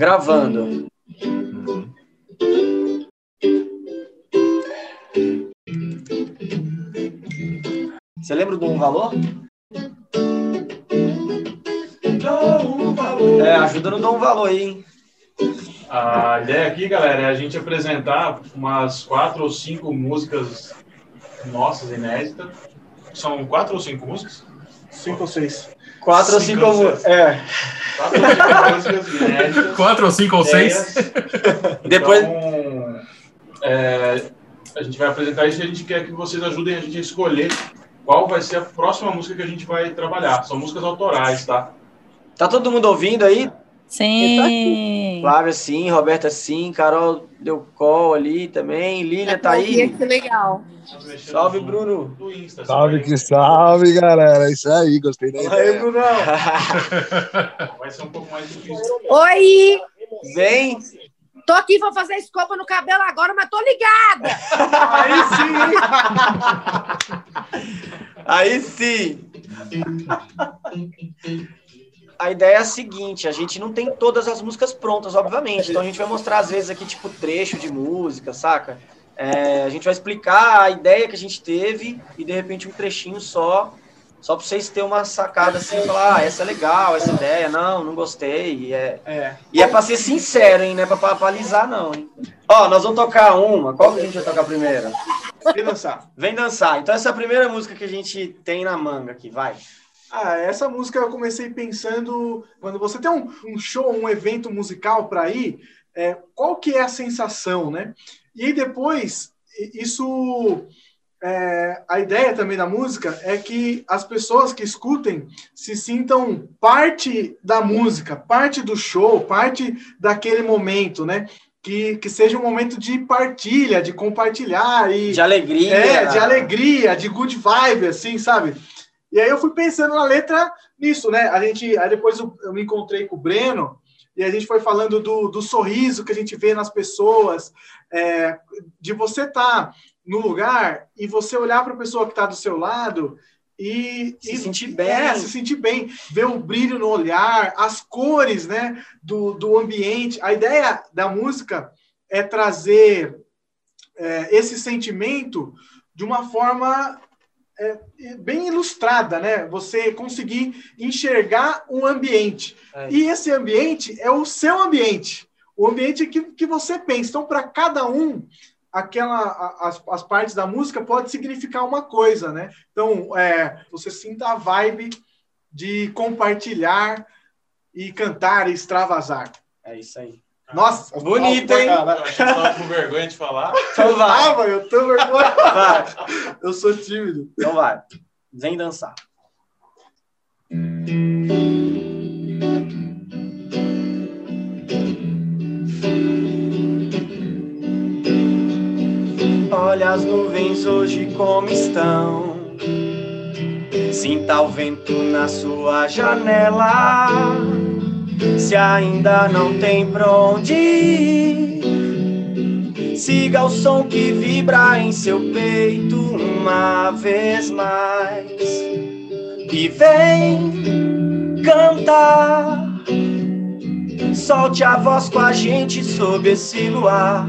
Gravando. Você lembra do um valor? É, ajuda no Dom Valor aí, hein? A ideia aqui, galera, é a gente apresentar umas quatro ou cinco músicas nossas inéditas. São quatro ou cinco músicas? Cinco ou seis. Quatro ou cinco músicas. É. Quatro ou cinco. Quatro ou cinco ou seis? Depois. Então, é, a gente vai apresentar isso e a gente quer que vocês ajudem a gente a escolher qual vai ser a próxima música que a gente vai trabalhar. São músicas autorais, tá? Tá todo mundo ouvindo aí? Sim. Flávia sim, Roberta sim, Carol deu call ali também, Lília tá aí. Que legal. Salve, Bruno. Salve que salve, galera. É Isso aí, gostei da Aí, ideia. Brunão. Vai ser um pouco mais difícil. Oi! Vem. Tô aqui, vou fazer escova no cabelo agora, mas tô ligada! Aí sim. A ideia é a seguinte, a gente não tem todas as músicas prontas, obviamente. Então a gente vai mostrar, às vezes, aqui, tipo, trecho de música, saca? É, a gente vai explicar a ideia que a gente teve e, de repente, um trechinho só, só pra vocês terem uma sacada assim, falar, ah, essa é legal, essa ideia, não, não gostei. E é, É. e é pra ser sincero, hein? Não é pra papalizar, não, hein? Ó, nós vamos tocar uma. Qual que a gente vai tocar primeiro? E dançar. Vem dançar. Então essa é a primeira música que a gente tem na manga aqui, vai. Ah, essa música eu comecei pensando quando você tem um, um show, um evento musical para ir, é, qual que é a sensação, né? E aí depois isso é, a ideia também da música é que as pessoas que escutem se sintam parte da música, parte do show, parte daquele momento, né? Que, que seja um momento de partilha, de compartilhar e De alegria. é, de alegria, de good vibe, assim, sabe? E aí eu fui pensando na letra nisso, né? A gente, aí depois eu, me encontrei com o Breno e a gente foi falando do, do sorriso que a gente vê nas pessoas, é, de você estar no lugar e você olhar para a pessoa que está do seu lado e Se e- sentir bem. é, se sentir bem, ver o brilho no olhar, as cores, né, do, do ambiente. A ideia da música é trazer é, esse sentimento de uma forma é, bem ilustrada, né? Você conseguir enxergar um ambiente. É. E esse ambiente é o seu ambiente, o ambiente que, que você pensa. Então, para cada um, aquela as, as partes da música pode significar uma coisa, né? Então, é, você sinta a vibe de compartilhar e cantar e extravasar. É isso aí. Nossa, Bonito, hein? Eu acho que eu tava com vergonha de falar. Então vai. Ah, eu tô vergonha. vai. Eu sou tímido. Então vai. Vem dançar. Olha as nuvens hoje como estão. Sinta o vento na sua janela. Se ainda não tem pra onde ir, siga o som que vibra em seu peito uma vez mais. E vem cantar. Solte a voz com a gente sob esse luar.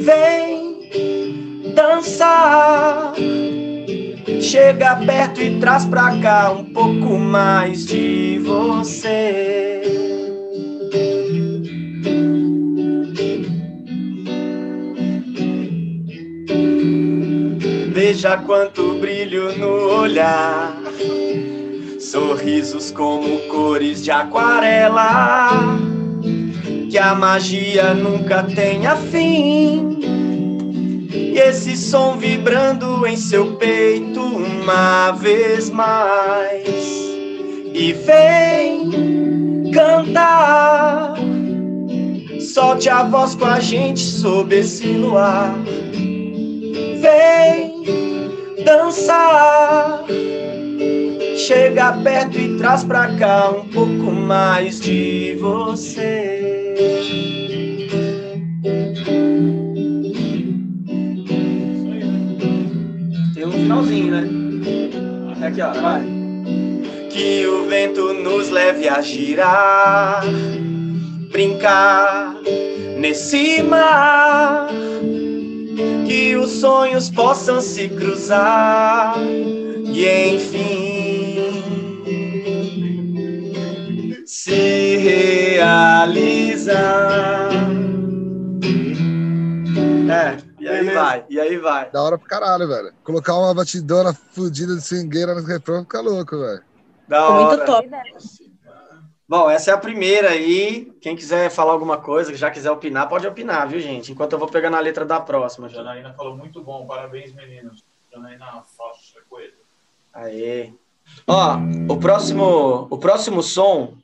Vem dançar. Chega perto e traz pra cá um pouco mais de você. Veja quanto brilho no olhar. Sorrisos como cores de aquarela. Que a magia nunca tenha fim. E esse som vibrando em seu peito uma vez mais. E vem cantar. Solte a voz com a gente sob esse luar. Vem dançar. Chega perto e traz pra cá um pouco mais de você. Finalzinho, né? Aqui, ó, vai. Que o vento nos leve a girar brincar nesse mar. Que os sonhos possam se cruzar e enfim se realizar. É, aí vai, e aí vai. Da hora pro caralho, velho. Colocar uma batidona fudida de swingueira no refrão fica louco, velho. Da muito hora. top. Bom, essa é a primeira aí. Quem quiser falar alguma coisa, já quiser opinar, pode opinar, viu, gente? Enquanto eu vou pegar na letra da próxima. Já. Janaína falou muito bom, parabéns, meninos. Janaína Faixa Coelho. Aê. Ó, o próximo, o próximo som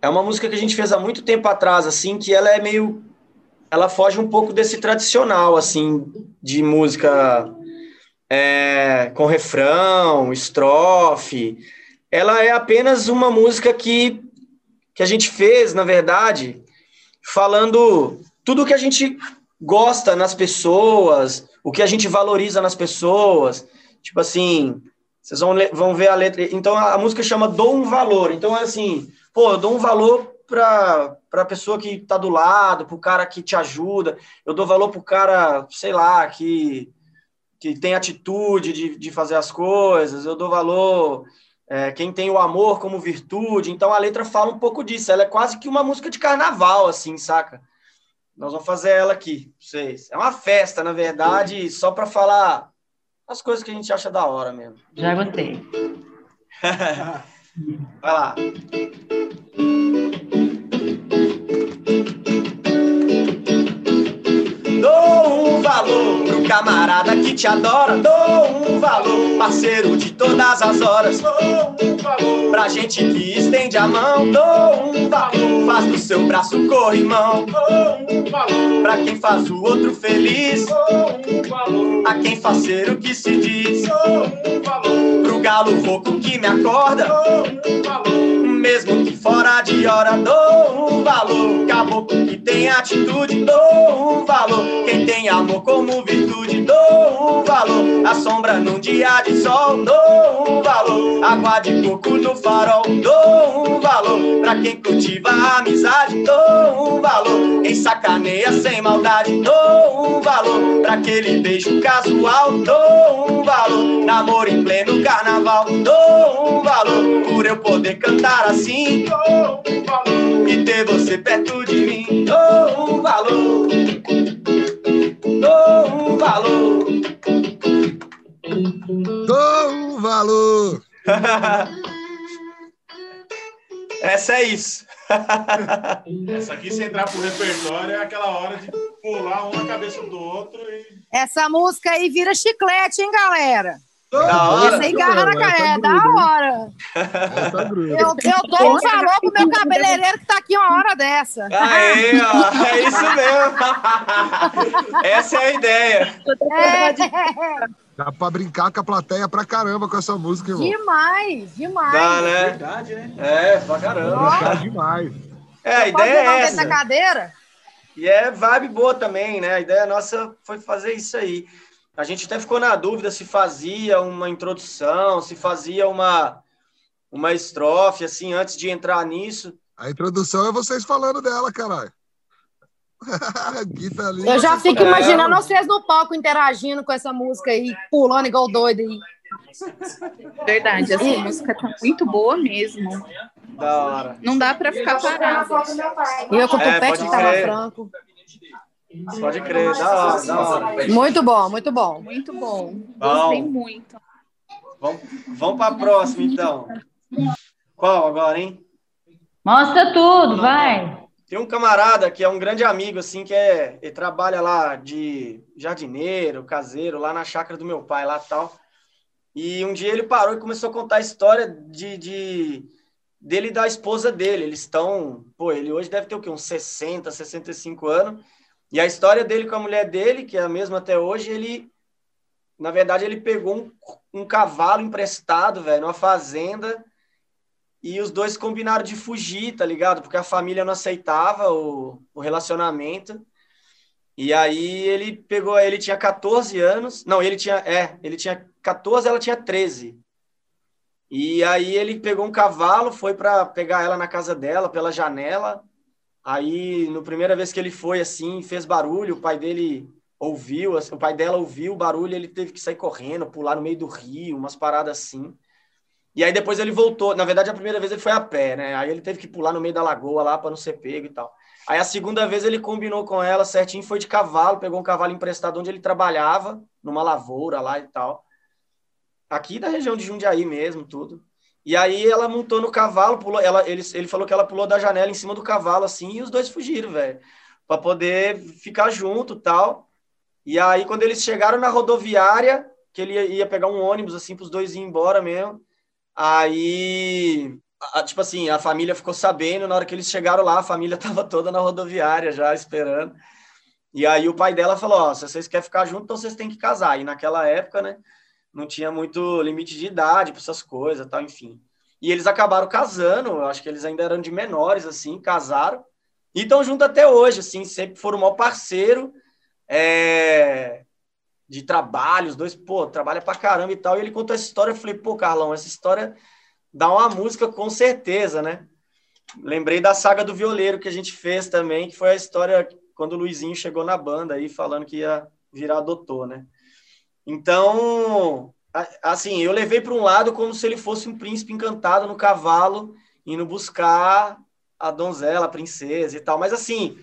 é uma música que a gente fez há muito tempo atrás, assim, que ela é meio. Ela foge um pouco desse tradicional, assim, de música é, com refrão, estrofe. Ela é apenas uma música que, que a gente fez, na verdade, falando tudo o que a gente gosta nas pessoas, o que a gente valoriza nas pessoas. Tipo assim, vocês vão, vão ver a letra. Então a, a música chama Dou um Valor. Então é assim, pô, eu dou um valor para a pessoa que tá do lado, pro cara que te ajuda. Eu dou valor pro cara, sei lá, que, que tem atitude de, de fazer as coisas. Eu dou valor. é, quem tem o amor como virtude, então a letra fala um pouco disso. Ela é quase que uma música de carnaval, assim, saca? Nós vamos fazer ela aqui, vocês. É uma festa, na verdade, só para falar as coisas que a gente acha da hora mesmo. Já gostei. Vai lá. Valor pro camarada que te adora. Dou um valor, parceiro de todas as horas. Dou um valor pra gente que estende a mão. Dou um valor, faz do seu braço corrimão. Dou um valor pra quem faz o outro feliz. Dou um valor a quem fazer o que se diz. Dou um valor pro galo rouco que me acorda. Dou um valor mesmo que fora de hora. Dou um valor, caboclo que tem atitude. Dou um valor, quem tem amor como virtude. Dou um valor, a sombra num dia de sol. Dou um valor, água de coco no farol. Dou um valor, pra quem cultiva a amizade. Dou um valor, quem sacaneia sem maldade. Dou um valor, pra aquele beijo casual. Dou um valor, namoro em pleno carnaval. Dou um valor, por eu poder cantar assim. Um valor, e ter você perto de mim. Dou um valor. Dou um valor. Dou um valor. Essa é isso. Essa aqui, se entrar pro repertório, é aquela hora de pular um na cabeça do outro e. Essa música aí vira chiclete, hein, galera? Da hora. Aí garra na cara. É da hora. Eu, eu dou um valor pro meu cabeleireiro que tá aqui uma hora dessa. Aí, ó, é isso mesmo. Essa é a ideia. É, Dá pra brincar com a plateia pra caramba com essa música, irmão. demais, demais. Dá, né? Verdade, né? É, pra caramba. Brincar demais. É, a ideia é essa. cadeira? E é vibe boa também, né? A ideia nossa foi fazer isso aí. A gente até ficou na dúvida se fazia uma introdução, se fazia uma, uma estrofe, assim, antes de entrar nisso. A introdução é vocês falando dela, caralho. Ali. Eu já fico É. imaginando vocês no palco interagindo com essa música aí, pulando igual doido aí. Verdade, essa música tá muito boa mesmo. Da hora. Não dá pra ficar parado. E eu com o É, pode que tava franco. Pode crer, da hora, da hora. Muito bom, muito bom. Muito bom. Bom. Gostei muito. Vamos, vamos para a próxima, então. Qual agora, hein? Mostra tudo, vai. Tem um camarada que é um grande amigo, assim, que é, ele trabalha lá de jardineiro, caseiro, lá na chácara do meu pai, lá tal. E um dia ele parou e começou a contar a história de, de dele e da esposa dele. Eles estão, pô, ele hoje deve ter o quê? Uns 60, 65 anos. E a história dele com a mulher dele, que é a mesma até hoje, ele, na verdade, ele pegou um, um cavalo emprestado, velho, numa fazenda e os dois combinaram de fugir, tá ligado? Porque a família não aceitava o, o relacionamento. E aí ele pegou, ele tinha 14 anos. Não, ele tinha, é, ele tinha 14, ela tinha 13. E aí ele pegou um cavalo, foi para pegar ela na casa dela, pela janela. Aí, no primeira vez que ele foi assim, fez barulho, o pai dele ouviu, assim, o pai dela ouviu o barulho, ele teve que sair correndo, pular no meio do rio, umas paradas assim. E aí depois ele voltou. Na verdade, a primeira vez ele foi a pé, né? Aí ele teve que pular no meio da lagoa lá para não ser pego e tal. Aí a segunda vez ele combinou com ela certinho, foi de cavalo, pegou um cavalo emprestado onde ele trabalhava, numa lavoura lá e tal. Aqui da região de Jundiaí mesmo, tudo. E aí ela montou no cavalo, pulou, ela, ele, ele falou que ela pulou da janela em cima do cavalo, assim, e os dois fugiram, velho. Pra poder ficar junto tal. E aí, quando eles chegaram na rodoviária, que ele ia, ia pegar um ônibus, assim, pros dois ir embora mesmo. Aí, a- tipo assim, a família ficou sabendo, na hora que eles chegaram lá, a família tava toda na rodoviária já esperando. E aí o pai dela falou, ó, se vocês querem ficar juntos, então vocês têm que casar. E naquela época, né, não tinha muito limite de idade para essas coisas, tal, enfim. E eles acabaram casando, eu acho que eles ainda eram de menores, assim, casaram. E estão juntos até hoje, assim, sempre foram o maior parceiro é, de trabalho, os dois, pô, trabalha pra caramba e tal. E ele contou essa história, eu falei, pô, Carlão, essa história dá uma música com certeza, né? Lembrei da saga do violeiro que a gente fez também, que foi a história quando o Luizinho chegou na banda aí falando que ia virar doutor, né? Então, assim, eu levei para um lado como se ele fosse um príncipe encantado no cavalo, indo buscar a donzela, a princesa e tal. Mas assim,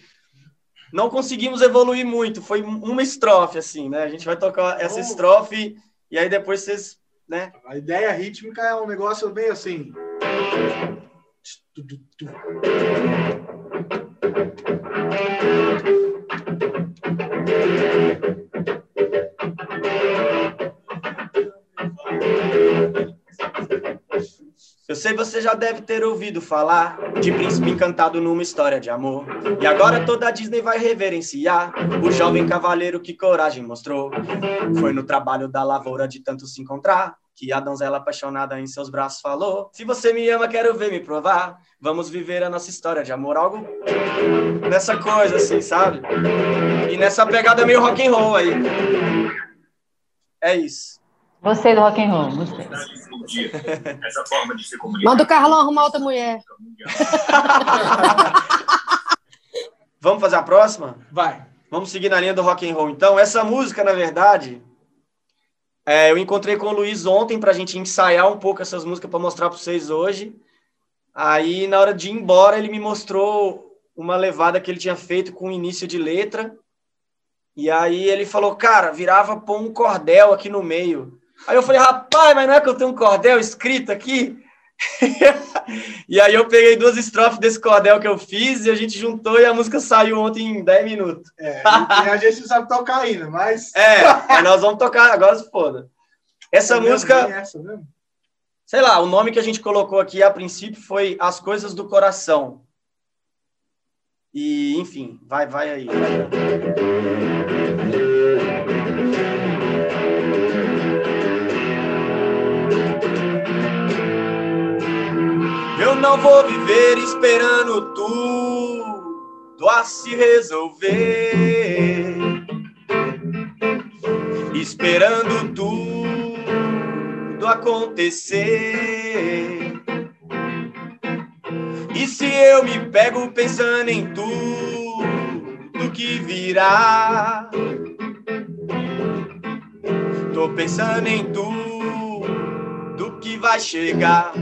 não conseguimos evoluir muito. Foi uma estrofe, assim, né? A gente vai tocar essa Oh. estrofe e aí depois vocês, né? A ideia rítmica é um negócio bem assim. Sei você já deve ter ouvido falar de príncipe encantado numa história de amor. E agora toda a Disney vai reverenciar o jovem cavaleiro que coragem mostrou. Foi no trabalho da lavoura de tanto se encontrar que a donzela apaixonada em seus braços falou: Se você me ama, quero ver me provar. Vamos viver a nossa história de amor, algo nessa coisa assim, sabe? E nessa pegada meio rock and roll aí. É isso. Gostei do rock and roll, gostei. Manda o Carlão arrumar outra mulher. Vamos fazer a próxima? Vai. Vamos seguir na linha do rock and roll. Então, essa música, na verdade, é, eu encontrei com o Luiz ontem para a gente ensaiar um pouco essas músicas para mostrar para vocês hoje. Aí, na hora de ir embora, ele me mostrou uma levada que ele tinha feito com início de letra. E aí ele falou, cara, virava pôr um cordel aqui no meio. Aí eu falei, rapaz, mas não é que eu tenho um cordel escrito aqui? e aí eu peguei duas estrofes desse cordel que eu fiz e a gente juntou e a música saiu ontem em 10 minutos. É, e a gente não sabe tocar ainda, mas. É, mas nós vamos tocar agora, se foda. Essa É mesmo, música, essa mesmo? sei lá, o nome que a gente colocou aqui a princípio foi As Coisas do Coração. E, enfim, vai, vai aí. Não vou viver esperando tudo a se resolver. Esperando tudo acontecer. E se eu me pego pensando em tudo que virá? Tô pensando em tudo que vai chegar.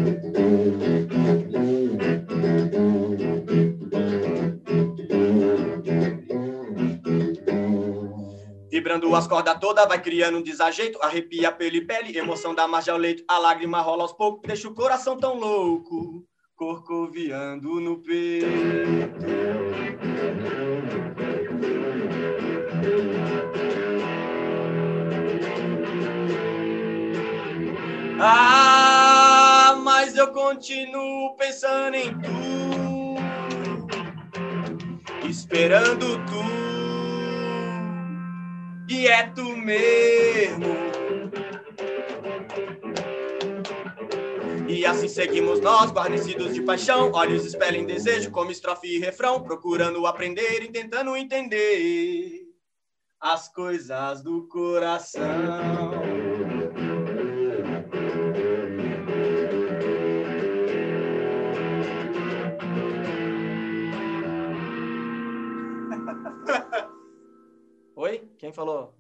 Vibrando as cordas todas, vai criando um desajeito, arrepia pelo e pele, emoção da margem ao leito, a lágrima rola aos poucos, deixa o coração tão louco, corcoviando no peito. Ah, mas eu continuo pensando em tu, esperando tu, e é tu mesmo. E assim seguimos nós, guarnecidos de paixão, olhos expelem desejo como estrofe e refrão, procurando aprender e tentando entender as coisas do coração. Oi? Quem falou?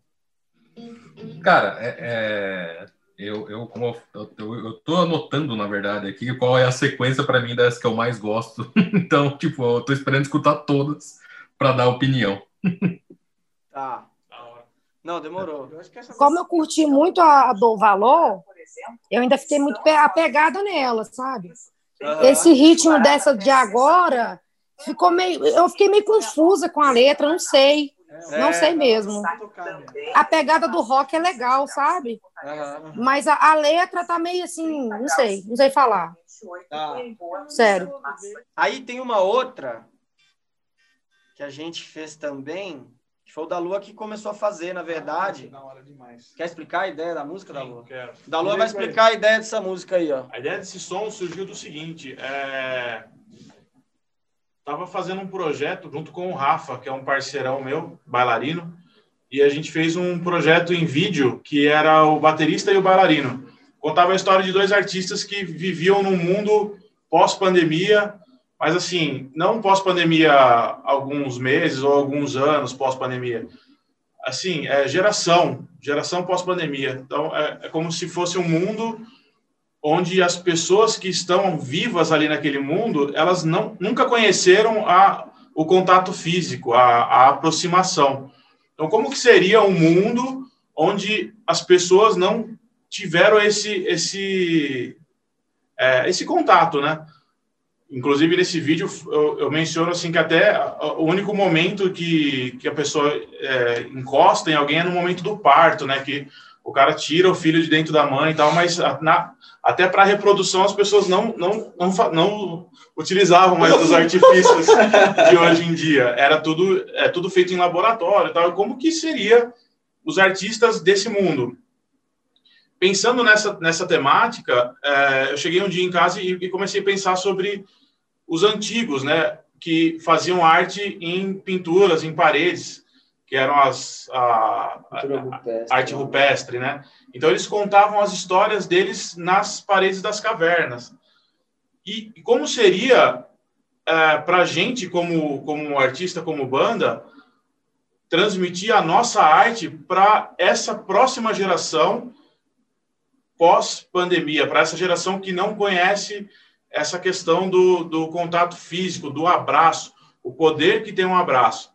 Cara, é, é, eu, eu, como eu, eu, eu tô anotando, na verdade, aqui qual é a sequência para mim das que eu mais gosto. então, tipo, eu tô esperando escutar todas para dar opinião. Tá. Não, demorou. Como eu curti muito a, a do valor, eu ainda fiquei muito pe- apegada nela, sabe? Aham. Esse ritmo dessa de agora ficou meio. Eu fiquei meio confusa com a letra, não sei. Não É. sei mesmo. A pegada do rock é legal, sabe? Mas a, a letra tá meio assim, não sei, não sei falar. Tá. Sério. Aí tem uma outra que a gente fez também, que foi o da Lua que começou a fazer, na verdade. Da hora demais. Quer explicar a ideia da música da Lua? Quero. Da Lua vai explicar a ideia dessa música aí, ó. A ideia desse som surgiu do seguinte: é... tava fazendo um projeto junto com o Rafa, que é um parceirão meu, bailarino, e a gente fez um projeto em vídeo que era o baterista e o bailarino. Contava a história de dois artistas que viviam num mundo pós-pandemia, mas assim, não pós-pandemia alguns meses ou alguns anos pós-pandemia. Assim, é geração, geração pós-pandemia. Então, é, é como se fosse um mundo onde as pessoas que estão vivas ali naquele mundo, elas não, nunca conheceram a, o contato físico, a, a aproximação. Então, como que seria um mundo onde as pessoas não tiveram esse esse é, esse contato, né? Inclusive nesse vídeo eu, eu menciono assim que até o único momento que, que a pessoa é, encosta em alguém é no momento do parto, né? Que o cara tira o filho de dentro da mãe e tal, mas na, até para reprodução as pessoas não, não, não, não utilizavam mais os artifícios de hoje em dia. Era tudo, é tudo feito em laboratório e tal. Como que seria os artistas desse mundo? Pensando nessa, nessa temática, é, eu cheguei um dia em casa e, e comecei a pensar sobre os antigos, né? Que faziam arte em pinturas, em paredes, que eram as, a, a- arte rupestre, né? Então eles contavam as histórias deles nas paredes das cavernas. E e como seria para a gente, como, como artista, como banda, transmitir a nossa arte para essa próxima geração pós-pandemia, para essa geração que não conhece essa questão do, do contato físico, do abraço, o poder que tem um abraço.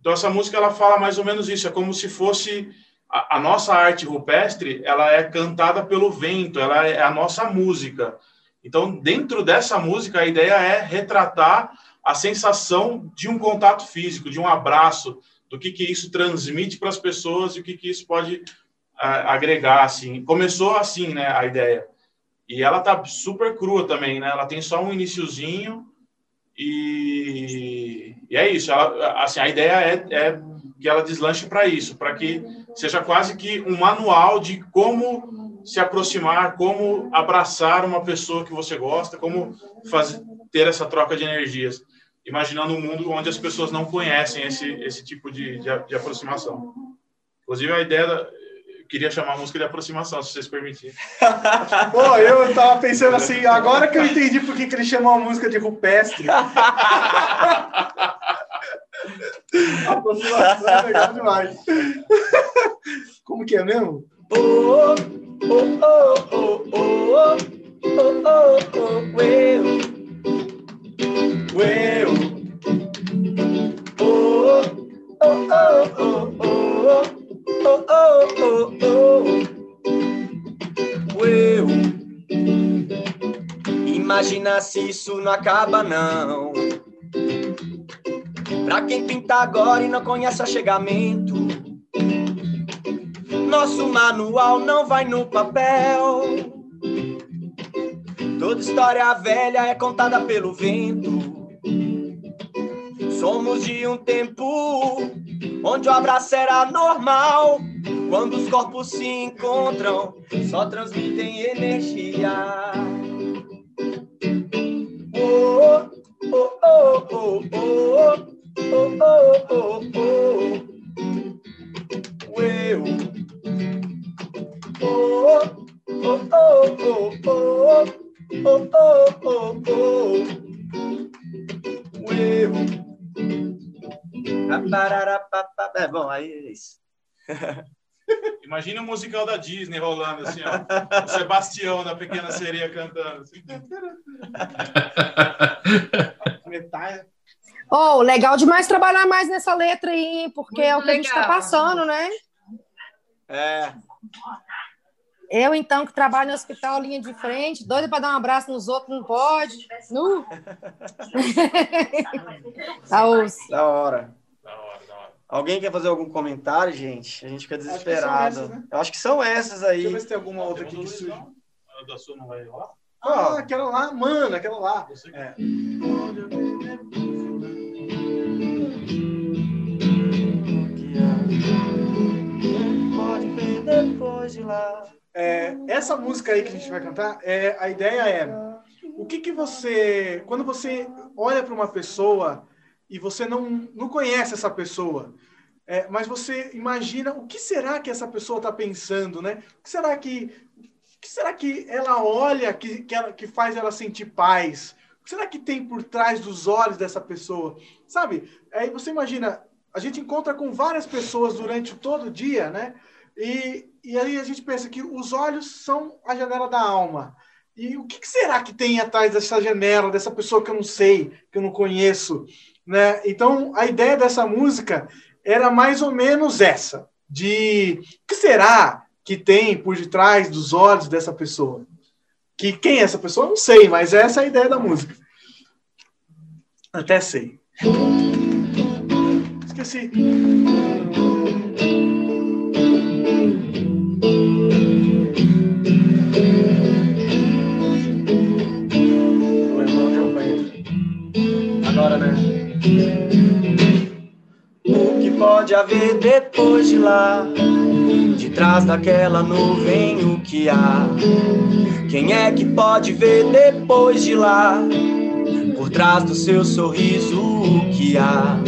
Então essa música ela fala mais ou menos isso, é como se fosse a, a nossa arte rupestre, ela é cantada pelo vento, ela é a nossa música. Então dentro dessa música a ideia é retratar a sensação de um contato físico, de um abraço, do que que isso transmite para as pessoas e o que que isso pode ah, agregar assim. Começou assim, né, a ideia. E ela tá super crua também, né? Ela tem só um iniciozinho e, e é isso. Ela, assim, a ideia é, é que ela deslanche para isso, para que seja quase que um manual de como se aproximar, como abraçar uma pessoa que você gosta, como fazer, ter essa troca de energias. Imaginando um mundo onde as pessoas não conhecem esse, esse tipo de, de, de aproximação. Inclusive, a ideia queria chamar a música de aproximação, se vocês permitirem. Pô, eu tava pensando assim, agora que eu entendi por que, que ele chamou a música de rupestre. Aproximação é legal demais. Como que é mesmo? Oh, oh, oh, oh, oh, oh, oh, oh, eu. Eu. Isso não acaba, não. Pra quem pinta agora e não conhece o chegamento. Nosso manual não vai no papel. Toda história velha é contada pelo vento. Somos de um tempo onde o abraço era normal. Quando os corpos se encontram, só transmitem energia. É, bom, aí é isso. Imagina o musical da Disney rolando assim, ó. O Sebastião da Pequena Sereia cantando. Assim. Metade. Oh, legal demais trabalhar mais nessa letra aí, hein? porque é o que a gente está legal. passando, né? É, Eu, então, que trabalho no hospital, linha de frente, doida para dar um abraço nos outros, não pode. Nu. tá osso. Da hora, da hora. Alguém quer fazer algum comentário, gente? A gente fica Acho que são desesperado. essas, né? Eu acho que são essas Deixa eu aí. ver se tem alguma outra aqui que surge. Luizão. A da sua não vai rolar? Ah, aquela lá, mano, aquela lá. É. Lá. É, essa música aí que a gente vai cantar, é, a ideia é o que que você, quando você olha para uma pessoa e você não, não conhece essa pessoa, é, mas você imagina o que será que essa pessoa está pensando, né? O que será que, que será que ela olha que, que, ela- que faz ela sentir paz? O que será que tem por trás dos olhos dessa pessoa? Sabe? Aí você imagina, a gente encontra com várias pessoas durante todo o dia, né? E, e aí a gente pensa que os olhos são a janela da alma. E o que será que tem atrás dessa janela, dessa pessoa que eu não sei, que eu não conheço? Né? Então, a ideia dessa música era mais ou menos essa: de que será que tem por detrás dos olhos dessa pessoa? Que quem é essa pessoa? Não sei, mas essa é a ideia da música. Até sei. Esqueci. O que pode haver depois de lá? De trás daquela nuvem, o que há? Quem é que pode ver depois de lá? Por trás do seu sorriso, o que há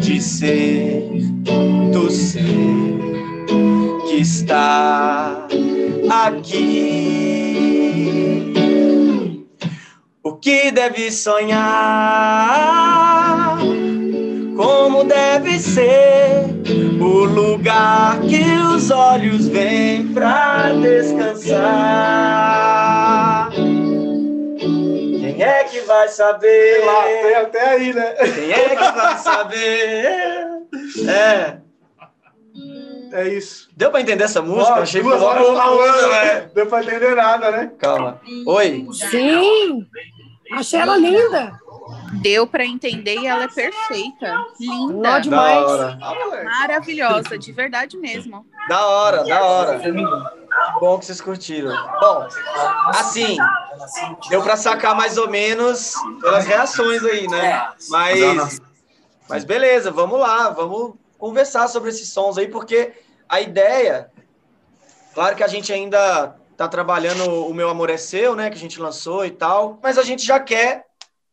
de ser do ser que está aqui? O que deve sonhar? Deve ser o lugar que os olhos vêm pra descansar? Quem é que vai saber? Sei lá, até, até aí, né? Quem é que vai saber? É. É isso. Deu pra entender essa música? Ó, Achei que duas foi horas uma falando, né? né? Deu pra entender nada, né? Calma. Oi. Sim! Achei ela linda. Deu pra entender e ela é perfeita. Linda. Da demais. hora. Maravilhosa, de verdade mesmo. Da hora, da hora. Bom que vocês curtiram. Bom, assim, deu pra sacar mais ou menos pelas reações aí, né? Mas, mas beleza, vamos lá, vamos conversar sobre esses sons aí, porque a ideia, claro que a gente ainda tá trabalhando o Meu Amor é Seu, né, que a gente lançou e tal, mas a gente já quer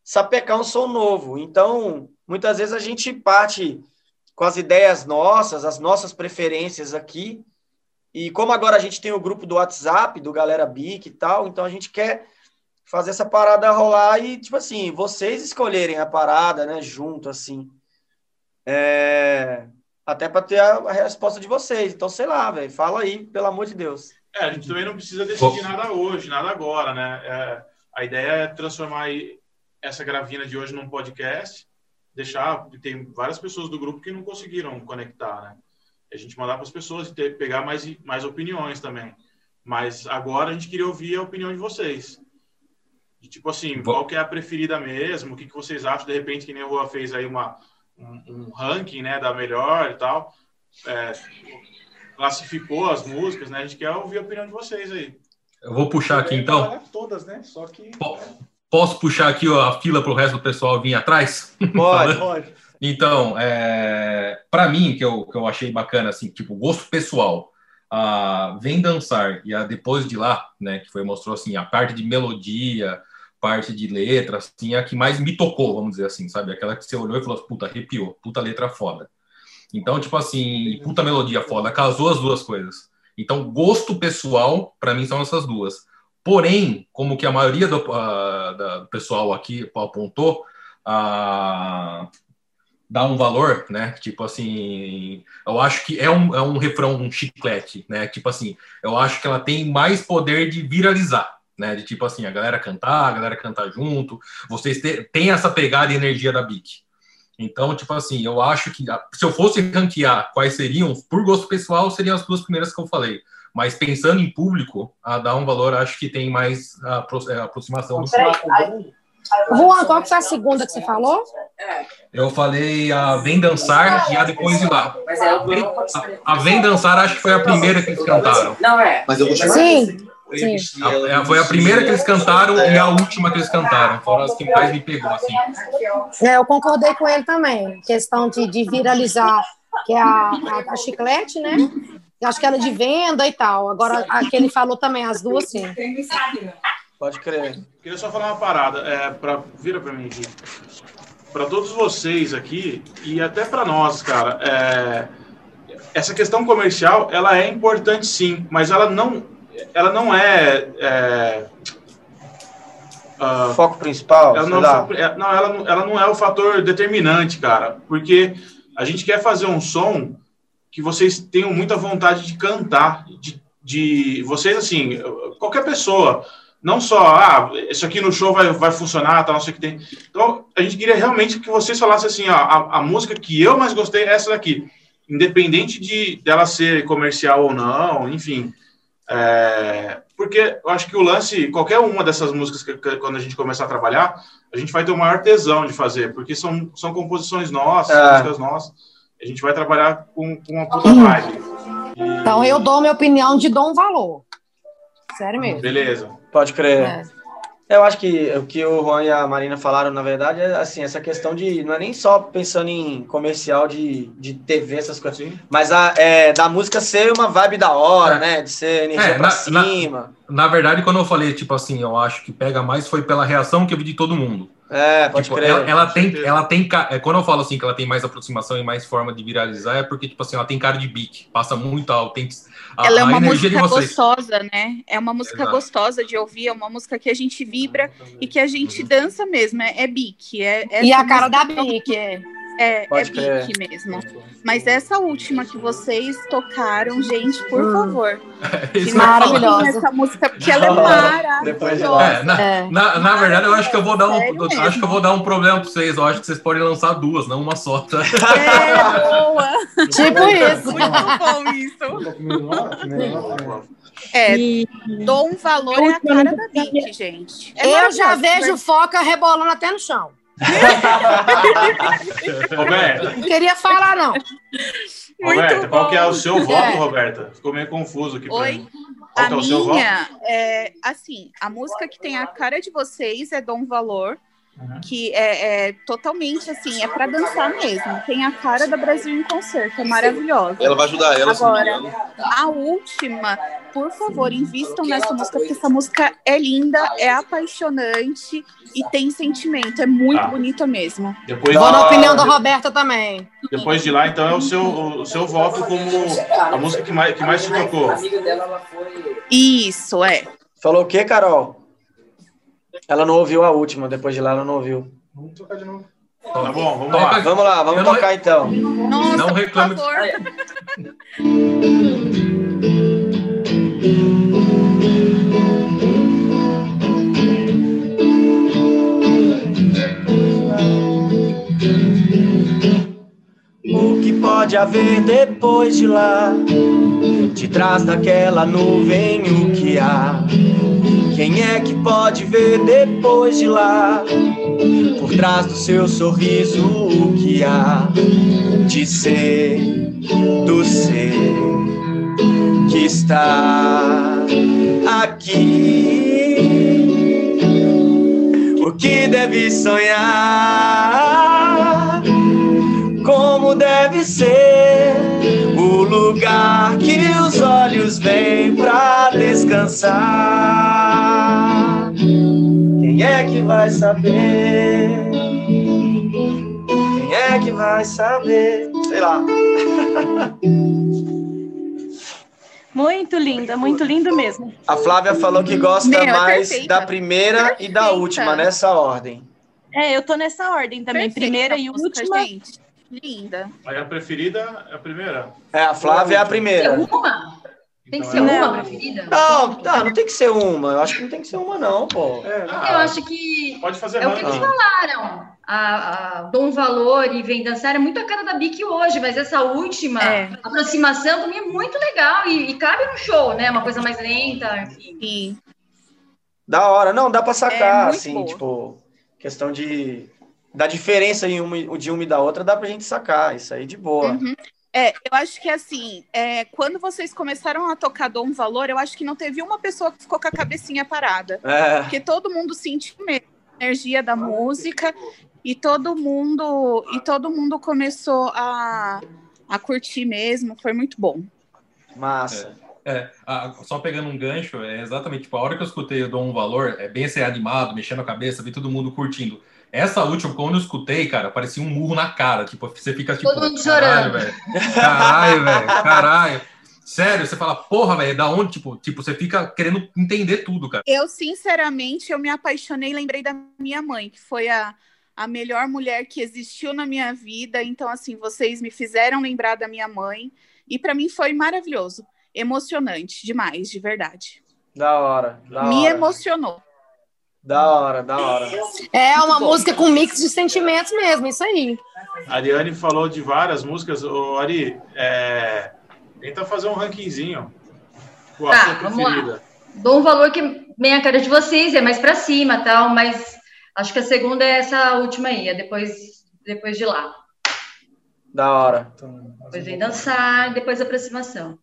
sapecar um som novo. Então, muitas vezes a gente parte com as ideias nossas, as nossas preferências aqui. E como agora a gente tem o grupo do WhatsApp, do Galera Bic e tal, então a gente quer fazer essa parada rolar e, tipo assim, vocês escolherem a parada, né, junto, assim. É... Até para ter a, a resposta de vocês. Então, sei lá, velho, fala aí, pelo amor de Deus. É, a gente também não precisa decidir nada hoje, nada agora, né? É, a ideia é transformar aí essa gravina de hoje num podcast, deixar. Tem várias pessoas do grupo que não conseguiram conectar, né? A gente mandar para as pessoas e ter, pegar mais, mais opiniões também. Mas agora a gente queria ouvir a opinião de vocês. De, tipo assim, Bom. qual que é a preferida mesmo? O que, que vocês acham? De repente, que nem o Rua fez aí uma, um, um ranking né, da melhor e tal. É, classificou as músicas, né? A gente quer ouvir a opinião de vocês aí. Eu vou puxar aqui então. Todas, né? Só que. Posso puxar aqui ó, a fila para o resto do pessoal vir atrás? Pode. Pode. Então, é, para mim, que eu, que eu achei bacana, assim, tipo, gosto pessoal, a Vem Dançar e a Depois de Lá, né, que foi, mostrou, assim, a parte de melodia, parte de letra, assim, a que mais me tocou, vamos dizer assim, sabe? Aquela que você olhou e falou, assim, puta, arrepiou, puta letra foda. Então, tipo assim, puta melodia foda, casou as duas coisas. Então, gosto pessoal, para mim, são essas duas. Porém, como que a maioria do, da- do pessoal aqui apontou, a dar um valor, né? Tipo assim, eu acho que é um, é um refrão, um chiclete, né? Tipo assim, eu acho que ela tem mais poder de viralizar, né? De tipo assim, a galera cantar, a galera cantar junto, vocês têm essa pegada e energia da Bic. Então, tipo assim, eu acho que se eu fosse ranquear quais seriam, por gosto pessoal, seriam as duas primeiras que eu falei. Mas pensando em público, a dar um valor, acho que tem mais apro- é, aproximação do público. Juan, qual que foi a segunda que você falou? Eu falei a Vem Dançar e a Depois de Lá. A, a Vem Dançar acho que foi a primeira que eles cantaram. Não é. Mas eu vou. Sim. Sim. A- é, foi a primeira que eles cantaram e a última que eles cantaram. Foram as que mais me pegou, assim. É, eu concordei com ele também. Questão de, de viralizar, que é a, a, a chiclete, né? Eu acho que era de venda e tal. Agora, a que ele falou também, as duas, sim. Pode crer. Queria só falar uma parada, é, pra, vira para mim aqui. Para todos vocês aqui e até para nós, cara, é, essa questão comercial, ela é importante sim, mas ela não, ela não é, é ah, Foco principal, ela não, lá. é- não, ela, não- ela não é o fator determinante, cara, porque a gente quer fazer um som que vocês tenham muita vontade de cantar, de, de vocês, assim, qualquer pessoa, não só, ah, isso aqui no show vai, vai funcionar, tal, não sei o que tem. Então, a gente queria realmente que vocês falassem assim, ó, a, a música que eu mais gostei é essa daqui, independente de dela ser comercial ou não, enfim. É, porque eu acho que o lance, qualquer uma dessas músicas que, que- quando a gente começar a trabalhar, a gente vai ter o maior tesão de fazer, porque são, são composições nossas, É. músicas nossas. A gente vai trabalhar com, com uma puta vibe. Então, eu dou minha opinião de dou um valor. Sério mesmo. Beleza. Pode crer. É. Eu acho que o que o Juan e a Marina falaram, na verdade, é assim, essa questão de. Não é nem só pensando em comercial de, de TV, essas coisas, mas a, é, da música ser uma vibe da hora, né? De ser energia É, pra na- cima. Na verdade, quando eu falei, tipo assim, eu acho que pega mais foi pela reação que eu vi de todo mundo. É, pode Tipo, crer. ela, ela tem, ela tem, é, quando eu falo assim que ela tem mais aproximação e mais forma de viralizar, é porque tipo assim, ela tem cara de beat, passa muito a Ela é uma música gostosa, né? É uma música Exato. gostosa de ouvir, é uma música que a gente vibra e que a gente dança mesmo. É, é bique. É, E essa a cara da Bic, é. É, é Pode bique mesmo. Mas essa última que vocês tocaram, gente, por Hum. favor. Isso Maravilhosa. Essa música, porque ela é maravilhosa. É, na, É. na, na verdade, eu acho que eu vou dar um, eu acho que eu vou dar um problema para vocês. Eu acho que vocês podem lançar duas, não uma só. Tá? É, boa. Tipo isso. Muito bom isso. É, E dou um valor é a cara da Bic, gente. É Eu já vejo foca rebolando até no chão. Roberta, Não queria falar, não. Roberta, qual que é o seu voto, É. Roberta? Ficou meio confuso aqui. Oi? mim. Qual A que é o seu voto? minha, é, assim, a música que tem a cara de vocês é Dom Valor, Uhum. que é, é totalmente assim, é pra dançar mesmo. Tem a cara da Brasil em concerto, é maravilhosa. Ela vai ajudar ela, Agora, a última, por favor, invistam nessa música, porque essa música é linda, é apaixonante e tem sentimento, é muito Tá. bonita mesmo. Depois, Vou na de- opinião da Roberta também. depois de lá, então, é o seu, o seu voto como a música que mais, que mais te tocou. Isso, é. Falou o quê, Carol? Ela não ouviu a última, depois de lá ela não ouviu. Vamos tocar de novo. Tá bom, vamos Toca- lá. Vamos lá, vamos Eu não- tocar então. Nossa, Não por reclame. favor. O que pode haver depois de lá? De trás daquela nuvem, o que há? Quem é que pode ver depois de lá? Por trás do seu sorriso, o que há? De ser, do ser que está aqui. O que deve sonhar? como deve ser o lugar que os olhos vêm pra descansar. Quem é que vai saber? Quem é que vai saber? Sei lá. muito linda, muito lindo mesmo. A Flávia falou que gosta Meu, é mais perfeita. da primeira e da Perfeita. última, nessa ordem. É, eu tô nessa ordem também. Perfeita Primeira e última. gente. linda. Aí a preferida é a primeira. É, a Flávia é a primeira. Uma? Tem que ser Então, uma é- preferida? Não, não, não tem que ser uma. Eu acho que não tem que ser uma, não, pô. Eu acho que Pode fazer é o que eles falaram. A, a Dom Valor e Vem Dançar é muito a cara da Bic hoje, mas essa última aproximação também é muito legal e, e cabe no show, né? Uma coisa mais lenta, enfim. Sim. Da hora. Não, dá pra É sacar, muito assim, boa. tipo, questão de. Da diferença em uma, de uma e da outra, dá pra gente sacar. Isso aí de boa. Uhum. É, eu acho que assim, é, quando vocês começaram a tocar Dom Valor, eu acho que não teve uma pessoa que ficou com a cabecinha parada. É. Porque todo mundo sentiu mesmo a energia da música e todo mundo e todo mundo começou a, a curtir mesmo. Foi muito bom. Massa. É, a- só pegando um gancho, é exatamente, tipo, a hora que eu escutei eu dou um valor, é bem ser animado, mexendo a cabeça, vi todo mundo curtindo. Essa última, quando eu escutei, cara, parecia um murro na cara. Tipo, você fica tipo. Todo mundo caralho, chorando." velho. Caralho, velho. Caralho. Sério, você fala, porra, velho, da onde? Tipo, tipo, você fica querendo entender tudo, cara. Eu, sinceramente, eu me apaixonei e lembrei da minha mãe, que foi a, a melhor mulher que existiu na minha vida. Então, assim, vocês me fizeram lembrar da minha mãe. E para mim foi maravilhoso. Emocionante demais, de verdade. Da hora. Da me hora. emocionou. Da hora, da hora. É uma Muito bom. música com mix de sentimentos mesmo, isso aí. A Ariane falou de várias músicas. Ô, Ari, é, tenta fazer um rankingzinho. Pô, a Tá, sua lá. preferida. Dou um valor que bem a cara de vocês, é mais pra cima tal, mas acho que a segunda é essa última aí, é depois, depois de lá. Da hora. Depois vem dançar, depois aproximação.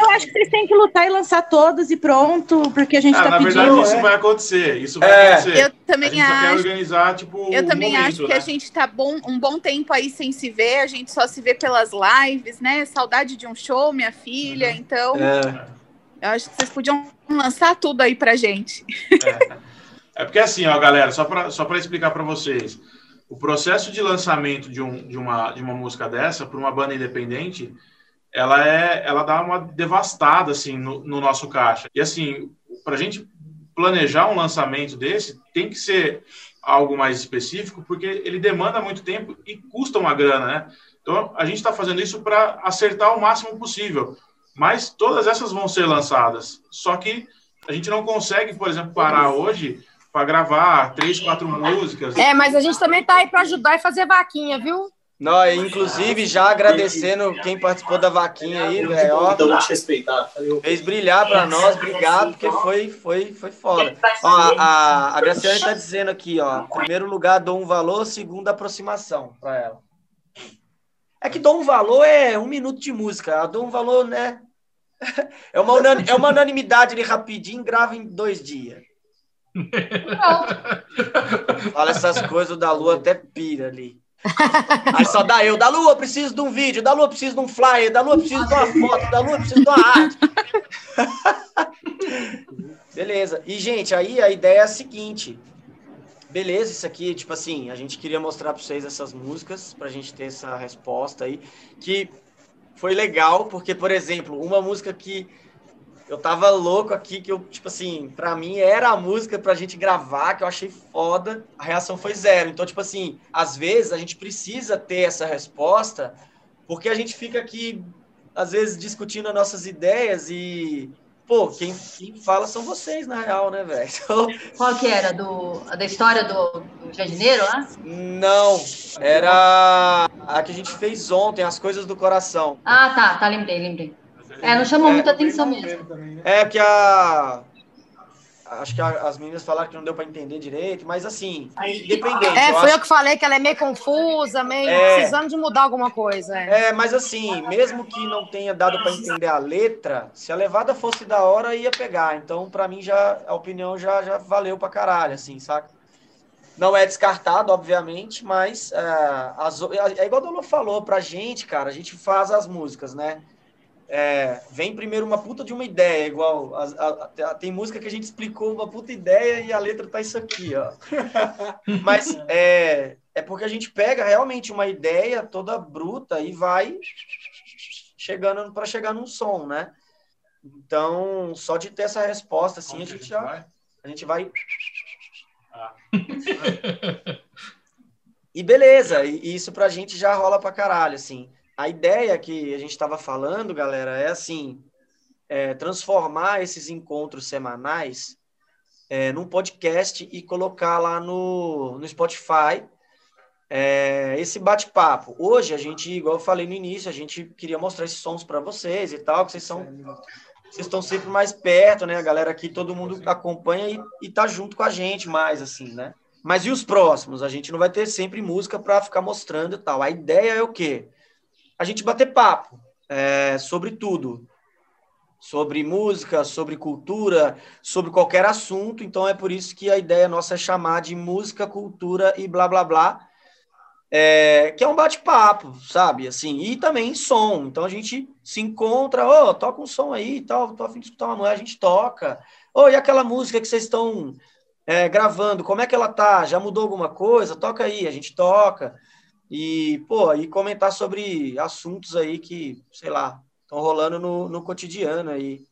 Eu acho que vocês têm que lutar e lançar todos e pronto, porque a gente Ah, tá na pedindo. verdade, isso é. vai acontecer. Isso vai É. acontecer. Eu também a gente só quer acho. organizar, tipo, Eu o também momento, acho que né? a gente tá bom, um bom tempo aí sem se ver, a gente só se vê pelas lives, né? Saudade de um show, minha filha. Então, É. eu acho que vocês podiam lançar tudo aí pra gente. É porque assim, ó, galera, só para só pra explicar para vocês, o processo de lançamento de, um, de, uma, de uma música dessa para uma banda independente, ela é, ela dá uma devastada assim no, no nosso caixa. E assim, para a gente planejar um lançamento desse, tem que ser algo mais específico, porque ele demanda muito tempo e custa uma grana, né? Então a gente está fazendo isso para acertar o máximo possível. Mas todas essas vão ser lançadas. Só que a gente não consegue, por exemplo, parar hoje para gravar três, quatro músicas. É, mas a gente também tá aí para ajudar e fazer vaquinha, viu? Não, e, inclusive, já agradecendo quem participou da vaquinha aí, velho. ó. Então, vou te respeitar. Fez brilhar pra nós, obrigado, porque foi, foi, foi foda. Ó, a, a, Graciane tá dizendo aqui, ó. Primeiro lugar, dou um valor, segunda aproximação pra ela. É que dou um valor é um minuto de música. Eu dou um valor, né? É uma, unani- é uma unanimidade ali rapidinho, grava em dois dias. Fala essas coisas da lua, até pira ali. Aí só dá eu, da lua, preciso de um vídeo, da lua, preciso de um flyer, da lua, preciso de uma foto, da lua, preciso de uma arte. Beleza. E, gente, aí a ideia é a seguinte. Beleza, isso aqui, tipo assim, a gente queria mostrar para vocês essas músicas, pra gente ter essa resposta aí, que foi legal, porque, por exemplo, uma música que eu tava louco aqui, que eu, tipo assim, pra mim era a música pra gente gravar, que eu achei foda, a reação foi zero. Então, tipo assim, às vezes a gente precisa ter essa resposta, porque a gente fica aqui, às vezes, discutindo as nossas ideias e, pô, quem, quem fala são vocês, na real, né, velho? Então, Qual que era? Do, a da história do, do jardineiro lá? não, era a que a gente fez ontem, As Coisas do Coração. Ah, tá, tá, lembrei, lembrei. É, não chamou É. muita atenção mesmo. É que a. Acho que a- as meninas falaram que não deu pra entender direito, mas assim, independente. É, eu foi acho- eu que falei que ela é meio confusa, meio É. precisando de mudar alguma coisa. É. É, mas assim, mesmo que não tenha dado pra entender a letra, se a levada fosse da hora, ia pegar. Então, pra mim, já a opinião já, já valeu pra caralho, assim, saca? Não é descartado, obviamente, mas é, as o- é igual o Dolo falou pra gente, cara, a gente faz as músicas, né? É, vem primeiro uma puta de uma ideia, igual as- a- a- tem música que a gente explicou uma puta ideia e a letra tá isso aqui, ó. Mas é, é porque a gente pega realmente uma ideia toda bruta e vai chegando para chegar num som, né? Então, só de ter essa resposta, assim, a gente já. A gente vai. e beleza, e isso pra gente já rola pra caralho, assim. A ideia que a gente tava falando, galera, é assim, é, transformar esses encontros semanais é, num podcast e colocar lá no, no Spotify é, esse bate-papo. Hoje, a gente, igual eu falei no início, a gente queria mostrar esses sons para vocês e tal, que vocês são. Vocês estão sempre mais perto, né? A galera aqui, todo mundo acompanha e, e tá junto com a gente mais, assim, né? Mas e os próximos? A gente não vai ter sempre música para ficar mostrando e tal. A ideia é o quê? A gente bater papo é, sobre tudo. Sobre música, sobre cultura, sobre qualquer assunto. Então é por isso que a ideia nossa é chamar de música, cultura e blá blá blá é, que é um bate-papo, sabe? Assim, e também som. Então a gente se encontra, ô, oh, toca um som aí e tal, tô a fim de escutar uma mulher, a gente toca. Ô, oh, e aquela música que vocês estão é, gravando, como é que ela tá? Já mudou alguma coisa? Toca aí, a gente toca. E, pô, e comentar sobre assuntos aí que, sei lá, estão rolando no, no cotidiano aí.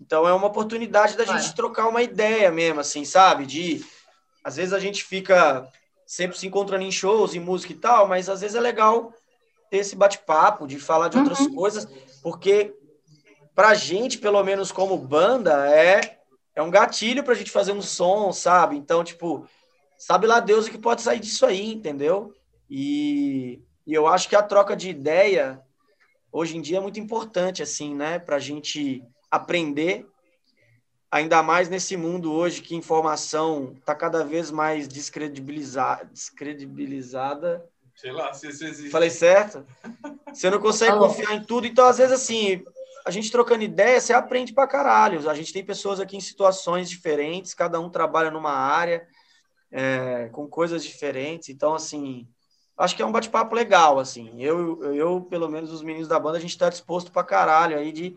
Então é uma oportunidade da gente trocar uma ideia mesmo, assim, sabe? De às vezes a gente fica sempre se encontrando em shows, em música e tal, mas às vezes é legal ter esse bate-papo, de falar de outras uhum. coisas, porque pra gente, pelo menos como banda, é, é um gatilho pra gente fazer um som, sabe? Então, tipo, sabe lá Deus o que pode sair disso aí, entendeu? E, e eu acho que a troca de ideia hoje em dia é muito importante, assim, né? Pra gente aprender ainda mais nesse mundo hoje que informação está cada vez mais descredibilizada, descredibilizada. Sei lá, se isso existe. Falei certo? Você não consegue confiar em tudo, então às vezes assim, a gente trocando ideia, você aprende pra caralho. A gente tem pessoas aqui em situações diferentes, cada um trabalha numa área, é, com coisas diferentes, então assim, acho que é um bate-papo legal, assim. Eu, eu, pelo menos os meninos da banda, a gente está disposto pra caralho aí de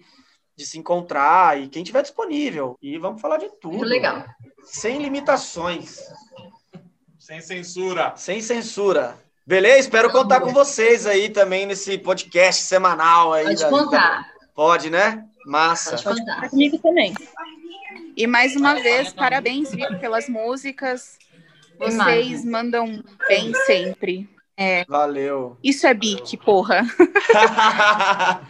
de se encontrar e quem tiver disponível. E vamos falar de tudo. Muito legal. Sem limitações. Sem censura. Sem censura. Beleza? Espero contar com vocês aí também nesse podcast semanal aí. Pode da... contar. Pode, né? Massa. Pode contar. Comigo também. E mais uma vez, parabéns, Vico, pelas músicas. Vocês mandam bem sempre. É. Valeu. Isso é bique, porra.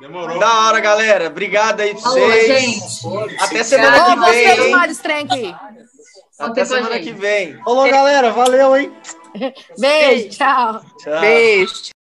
Demorou. Da hora, galera. Obrigado aí pra vocês. gente. Até semana que vem. Vocês, hein? Mário Strenk. Até semana que vem. Falou, galera. Valeu, hein? Beijo, tchau. Tchau. Beijo.